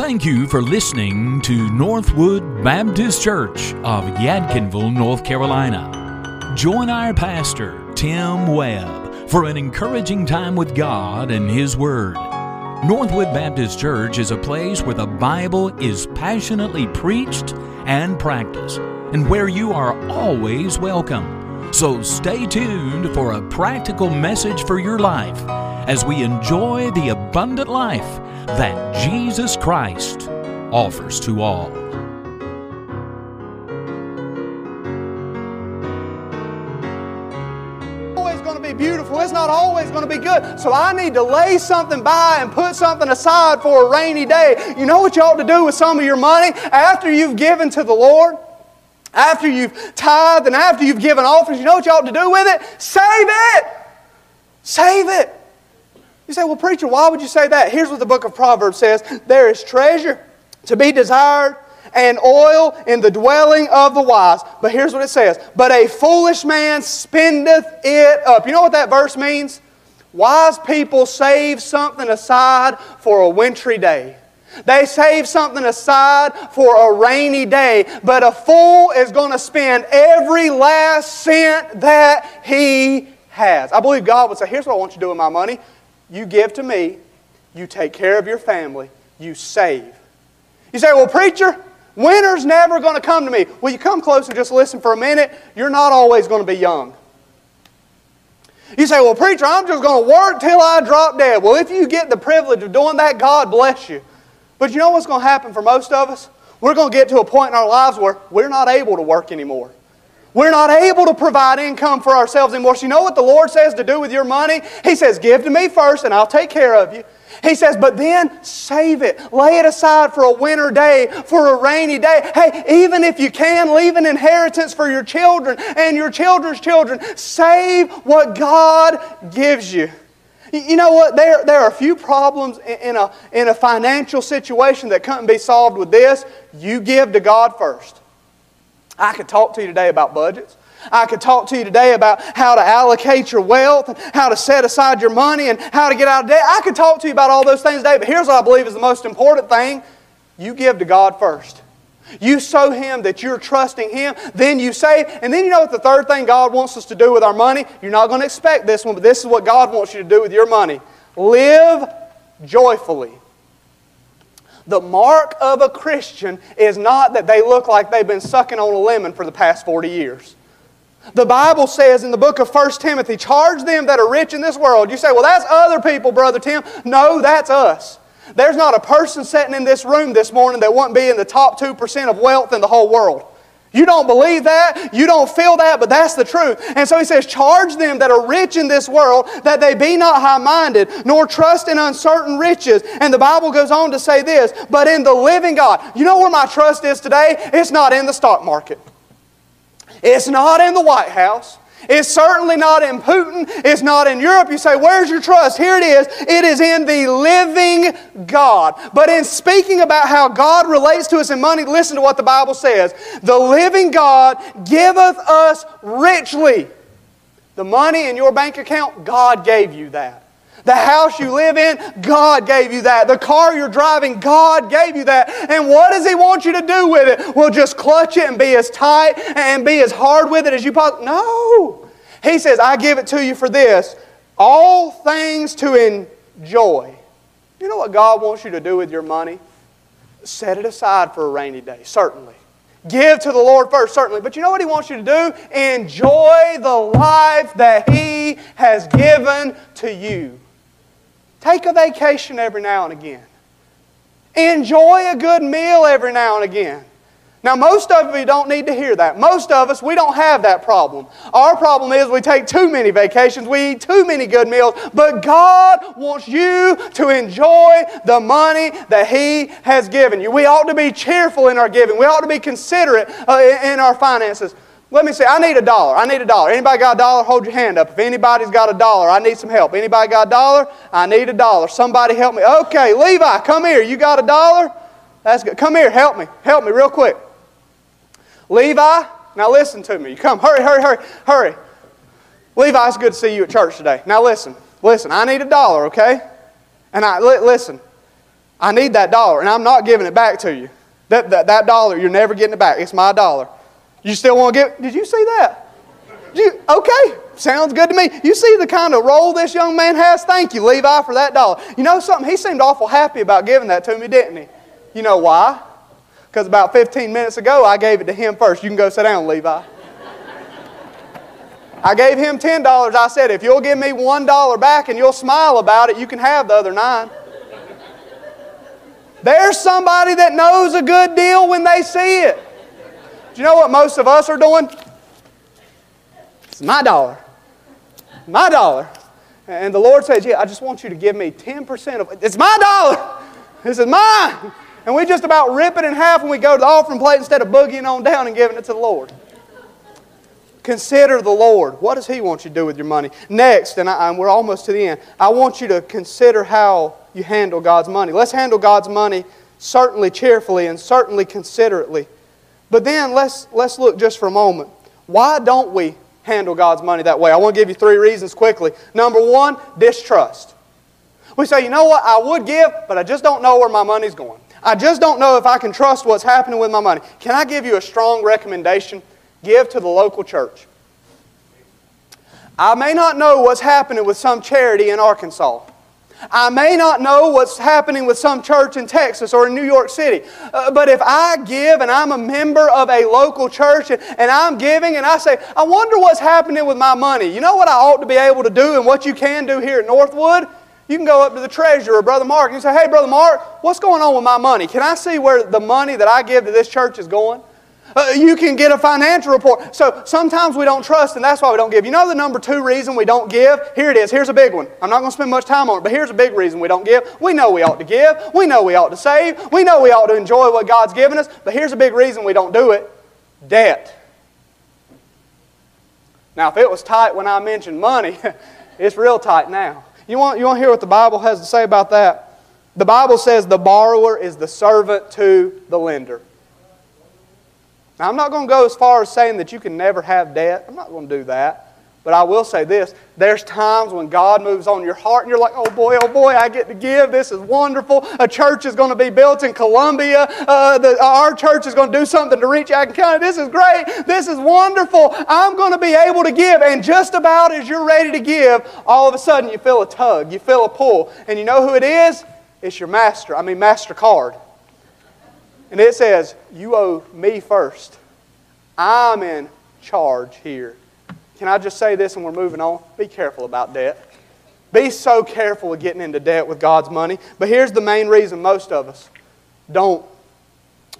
Thank you for listening to Northwood Baptist Church of Yadkinville, North Carolina. Join our pastor, Tim Webb, for an encouraging time with God and His Word. Northwood Baptist Church is a place where the Bible is passionately preached and practiced, and where you are always welcome. So stay tuned for a practical message for your life as we enjoy the abundant life that Jesus Christ offers to all. always going to be beautiful. It's not always going to be good. So I need to lay something by and put something aside for a rainy day. You know what you ought to do with some of your money after you've given to the Lord? After you've tithed and after you've given offerings, you know what you ought to do with it? Save it! Save it! You say, well, preacher, why would you say that? Here's what the book of Proverbs says There is treasure to be desired and oil in the dwelling of the wise. But here's what it says But a foolish man spendeth it up. You know what that verse means? Wise people save something aside for a wintry day. They save something aside for a rainy day, but a fool is going to spend every last cent that he has. I believe God would say, Here's what I want you to do with my money. You give to me, you take care of your family, you save. You say, Well, preacher, winter's never going to come to me. Will you come close and just listen for a minute? You're not always going to be young. You say, Well, preacher, I'm just going to work till I drop dead. Well, if you get the privilege of doing that, God bless you. But you know what's going to happen for most of us? We're going to get to a point in our lives where we're not able to work anymore. We're not able to provide income for ourselves anymore. So, you know what the Lord says to do with your money? He says, Give to me first, and I'll take care of you. He says, but then save it. Lay it aside for a winter day, for a rainy day. Hey, even if you can, leave an inheritance for your children and your children's children. Save what God gives you. You know what? There, there are a few problems in a, in a financial situation that couldn't be solved with this. You give to God first. I could talk to you today about budgets. I could talk to you today about how to allocate your wealth and how to set aside your money and how to get out of debt. I could talk to you about all those things today, but here's what I believe is the most important thing you give to God first. You sow Him that you're trusting Him, then you save. And then you know what the third thing God wants us to do with our money? You're not going to expect this one, but this is what God wants you to do with your money live joyfully. The mark of a Christian is not that they look like they've been sucking on a lemon for the past 40 years. The Bible says in the book of 1 Timothy, charge them that are rich in this world. You say, well, that's other people, Brother Tim. No, that's us. There's not a person sitting in this room this morning that wouldn't be in the top 2% of wealth in the whole world. You don't believe that, you don't feel that, but that's the truth. And so he says, Charge them that are rich in this world that they be not high minded, nor trust in uncertain riches. And the Bible goes on to say this, but in the living God. You know where my trust is today? It's not in the stock market, it's not in the White House. It's certainly not in Putin. It's not in Europe. You say, Where's your trust? Here it is. It is in the living God. But in speaking about how God relates to us in money, listen to what the Bible says. The living God giveth us richly. The money in your bank account, God gave you that. The house you live in, God gave you that. The car you're driving, God gave you that. And what does He want you to do with it? Well, just clutch it and be as tight and be as hard with it as you possibly. No. He says, I give it to you for this. All things to enjoy. You know what God wants you to do with your money? Set it aside for a rainy day, certainly. Give to the Lord first, certainly. But you know what He wants you to do? Enjoy the life that He has given to you. Take a vacation every now and again. Enjoy a good meal every now and again. Now, most of you don't need to hear that. Most of us, we don't have that problem. Our problem is we take too many vacations, we eat too many good meals, but God wants you to enjoy the money that He has given you. We ought to be cheerful in our giving, we ought to be considerate uh, in our finances. Let me say, I need a dollar. I need a dollar. Anybody got a dollar? Hold your hand up. If anybody's got a dollar, I need some help. Anybody got a dollar? I need a dollar. Somebody help me. Okay, Levi, come here. You got a dollar? That's good. Come here, help me. Help me real quick. Levi, now listen to me. You come, hurry, hurry, hurry, hurry. Levi, it's good to see you at church today. Now listen, listen. I need a dollar, okay? And I li- listen. I need that dollar, and I'm not giving it back to you. That, that, that dollar, you're never getting it back. It's my dollar. You still want to give? Did you see that? You, okay, sounds good to me. You see the kind of role this young man has? Thank you, Levi, for that dollar. You know something? He seemed awful happy about giving that to me, didn't he? You know why? Because about 15 minutes ago, I gave it to him first. You can go sit down, Levi. I gave him $10. I said, if you'll give me $1 back and you'll smile about it, you can have the other nine. There's somebody that knows a good deal when they see it. Do you know what most of us are doing? It's my dollar. My dollar. And the Lord says, Yeah, I just want you to give me 10% of it. It's my dollar. This is mine. And we just about rip it in half when we go to the offering plate instead of boogieing on down and giving it to the Lord. Consider the Lord. What does He want you to do with your money? Next, and, I, and we're almost to the end, I want you to consider how you handle God's money. Let's handle God's money certainly cheerfully and certainly considerately. But then let's, let's look just for a moment. Why don't we handle God's money that way? I want to give you three reasons quickly. Number one, distrust. We say, you know what, I would give, but I just don't know where my money's going. I just don't know if I can trust what's happening with my money. Can I give you a strong recommendation? Give to the local church. I may not know what's happening with some charity in Arkansas. I may not know what's happening with some church in Texas or in New York City, uh, but if I give and I'm a member of a local church and, and I'm giving and I say, I wonder what's happening with my money. You know what I ought to be able to do and what you can do here at Northwood? You can go up to the treasurer, Brother Mark, and say, Hey, Brother Mark, what's going on with my money? Can I see where the money that I give to this church is going? Uh, you can get a financial report. So sometimes we don't trust, and that's why we don't give. You know the number two reason we don't give? Here it is. Here's a big one. I'm not going to spend much time on it, but here's a big reason we don't give. We know we ought to give. We know we ought to save. We know we ought to enjoy what God's given us, but here's a big reason we don't do it debt. Now, if it was tight when I mentioned money, it's real tight now. You want, you want to hear what the Bible has to say about that? The Bible says the borrower is the servant to the lender. Now, I'm not going to go as far as saying that you can never have debt. I'm not going to do that. But I will say this there's times when God moves on your heart and you're like, oh boy, oh boy, I get to give. This is wonderful. A church is going to be built in Columbia. Uh, the, our church is going to do something to reach Yadkin County. This is great. This is wonderful. I'm going to be able to give. And just about as you're ready to give, all of a sudden you feel a tug, you feel a pull. And you know who it is? It's your master, I mean, MasterCard. And it says, You owe me first. I'm in charge here. Can I just say this and we're moving on? Be careful about debt. Be so careful with getting into debt with God's money. But here's the main reason most of us don't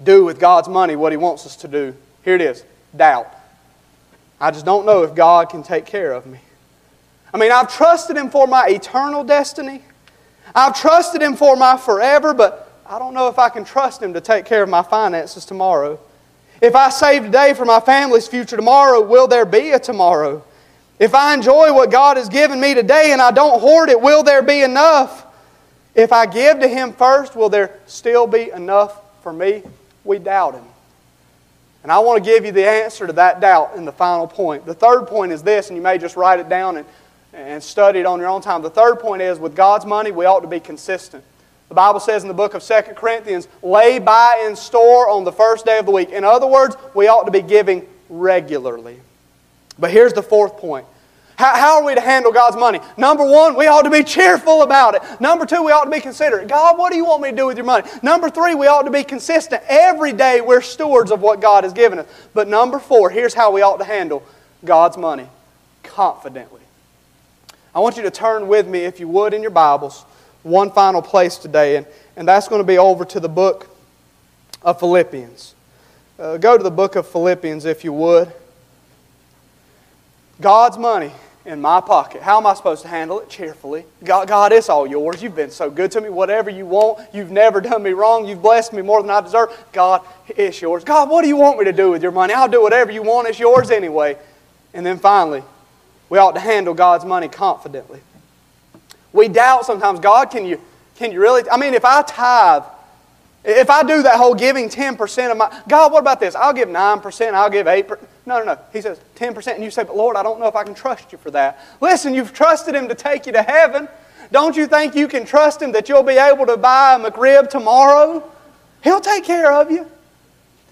do with God's money what He wants us to do. Here it is doubt. I just don't know if God can take care of me. I mean, I've trusted Him for my eternal destiny, I've trusted Him for my forever, but I don't know if I can trust Him to take care of my finances tomorrow. If I save today for my family's future tomorrow, will there be a tomorrow? If I enjoy what God has given me today and I don't hoard it, will there be enough? If I give to Him first, will there still be enough for me? We doubt Him. And I want to give you the answer to that doubt in the final point. The third point is this, and you may just write it down and, and study it on your own time. The third point is with God's money, we ought to be consistent. The Bible says in the book of 2 Corinthians, lay by in store on the first day of the week. In other words, we ought to be giving regularly. But here's the fourth point. How, how, are we to handle God's money? Number one, we ought to be cheerful about it. Number two, we ought to be considerate. God, what do you want me to do with your money? Number three, we ought to be consistent. Every day we're stewards of what God has given us. But number four, here's how we ought to handle God's money confidently. I want you to turn with me, if you would, in your Bibles one final place today, and, and that's going to be over to the book of Philippians. Uh, go to the book of Philippians if you would. God's money in my pocket. How am I supposed to handle it? Cheerfully. God, God, it's all yours. You've been so good to me. Whatever you want, you've never done me wrong. You've blessed me more than I deserve. God, it's yours. God, what do you want me to do with your money? I'll do whatever you want. It's yours anyway. And then finally, we ought to handle God's money confidently. We doubt sometimes, God, can you, can you really? I mean, if I tithe, if I do that whole giving 10% of my, God, what about this? I'll give 9%, I'll give 8%. No, no, no. He says 10%, and you say, but Lord, I don't know if I can trust you for that. Listen, you've trusted Him to take you to heaven. Don't you think you can trust Him that you'll be able to buy a McRib tomorrow? He'll take care of you.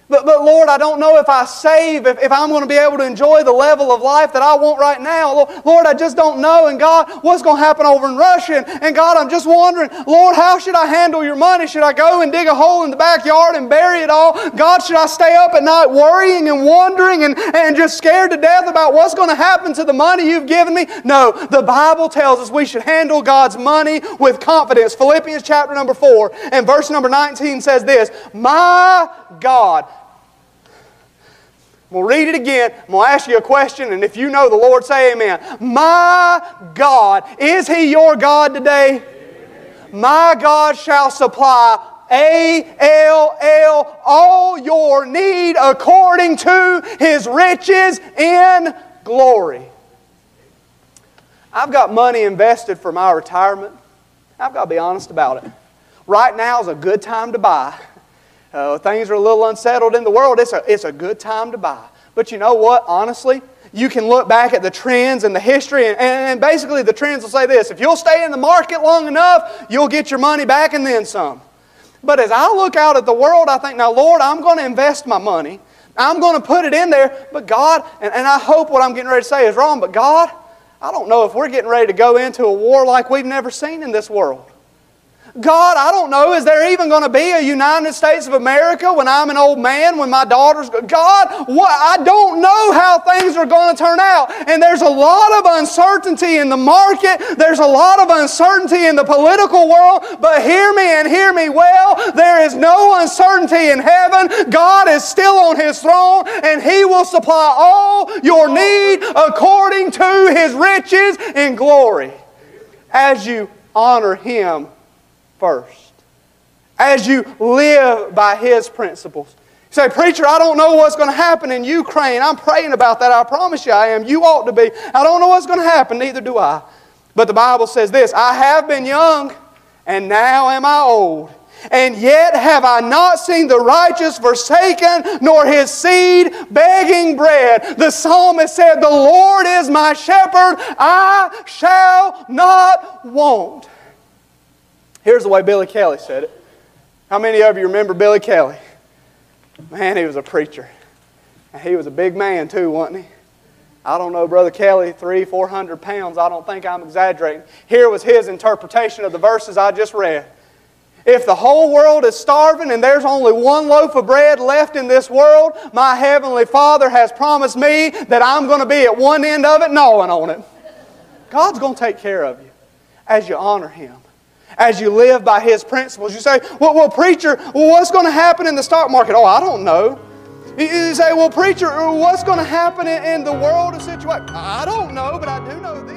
But, but Lord, I don't know if I save, if, if I'm going to be able to enjoy the level of life that I want right now. Lord, I just don't know. And God, what's going to happen over in Russia? And, God, I'm just wondering, Lord, how should I handle your money? Should I go and dig a hole in the backyard and bury it all? God, should I stay up at night worrying and wondering and, and just scared to death about what's going to happen to the money you've given me? No, the Bible tells us we should handle God's money with confidence. Philippians chapter number 4 and verse number 19 says this My God We'll read it again. I'm going to ask you a question, and if you know the Lord, say amen. My God, is He your God today? My God shall supply A L L all your need according to His riches in glory. I've got money invested for my retirement. I've got to be honest about it. Right now is a good time to buy. Uh, things are a little unsettled in the world. It's a, it's a good time to buy. But you know what? Honestly, you can look back at the trends and the history, and, and basically the trends will say this if you'll stay in the market long enough, you'll get your money back and then some. But as I look out at the world, I think, now, Lord, I'm going to invest my money. I'm going to put it in there. But God, and, and I hope what I'm getting ready to say is wrong, but God, I don't know if we're getting ready to go into a war like we've never seen in this world. God, I don't know, is there even going to be a United States of America when I'm an old man, when my daughter's. God, what, I don't know how things are going to turn out. And there's a lot of uncertainty in the market, there's a lot of uncertainty in the political world, but hear me and hear me well. There is no uncertainty in heaven. God is still on His throne, and He will supply all your need according to His riches in glory as you honor Him first. As you live by His principles. You say, Preacher, I don't know what's going to happen in Ukraine. I'm praying about that. I promise you I am. You ought to be. I don't know what's going to happen, neither do I. But the Bible says this I have been young, and now am I old. And yet have I not seen the righteous forsaken, nor his seed begging bread. The psalmist said, The Lord is my shepherd, I shall not want. Here's the way Billy Kelly said it. How many of you remember Billy Kelly? Man, he was a preacher. And he was a big man, too, wasn't he? I don't know, Brother Kelly, three, four hundred pounds. I don't think I'm exaggerating. Here was his interpretation of the verses I just read. If the whole world is starving and there's only one loaf of bread left in this world, my Heavenly Father has promised me that I'm going to be at one end of it gnawing on it. God's going to take care of you as you honor Him as you live by His principles. You say, well, well preacher, what's going to happen in the stock market? Oh, I don't know. You say, well, preacher, what's going to happen in the world of situation? I don't know, but I do know this.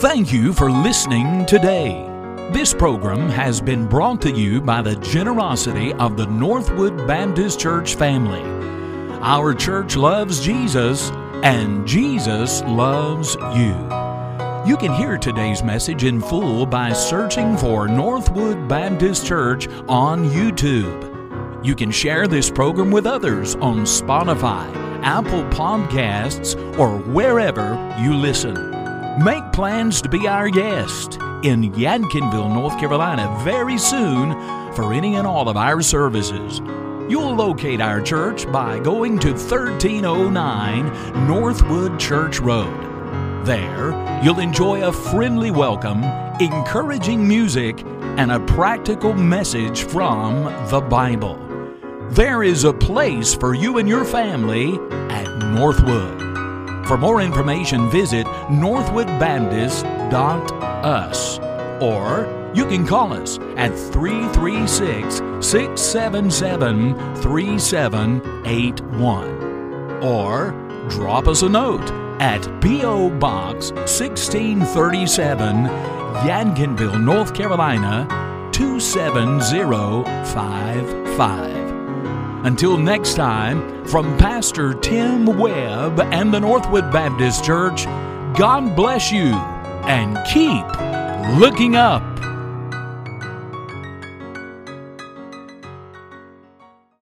Thank you for listening today. This program has been brought to you by the generosity of the Northwood Baptist Church family. Our church loves Jesus, and Jesus loves you. You can hear today's message in full by searching for Northwood Baptist Church on YouTube. You can share this program with others on Spotify, Apple Podcasts, or wherever you listen. Make plans to be our guest in Yadkinville, North Carolina very soon for any and all of our services. You'll locate our church by going to 1309 Northwood Church Road. There, you'll enjoy a friendly welcome, encouraging music, and a practical message from the Bible. There is a place for you and your family at Northwood. For more information, visit northwoodbaptist.us or you can call us at 336 677 3781 or drop us a note at P.O. Box 1637, Yadkinville, North Carolina 27055. Until next time, from Pastor Tim Webb and the Northwood Baptist Church, God bless you and keep looking up.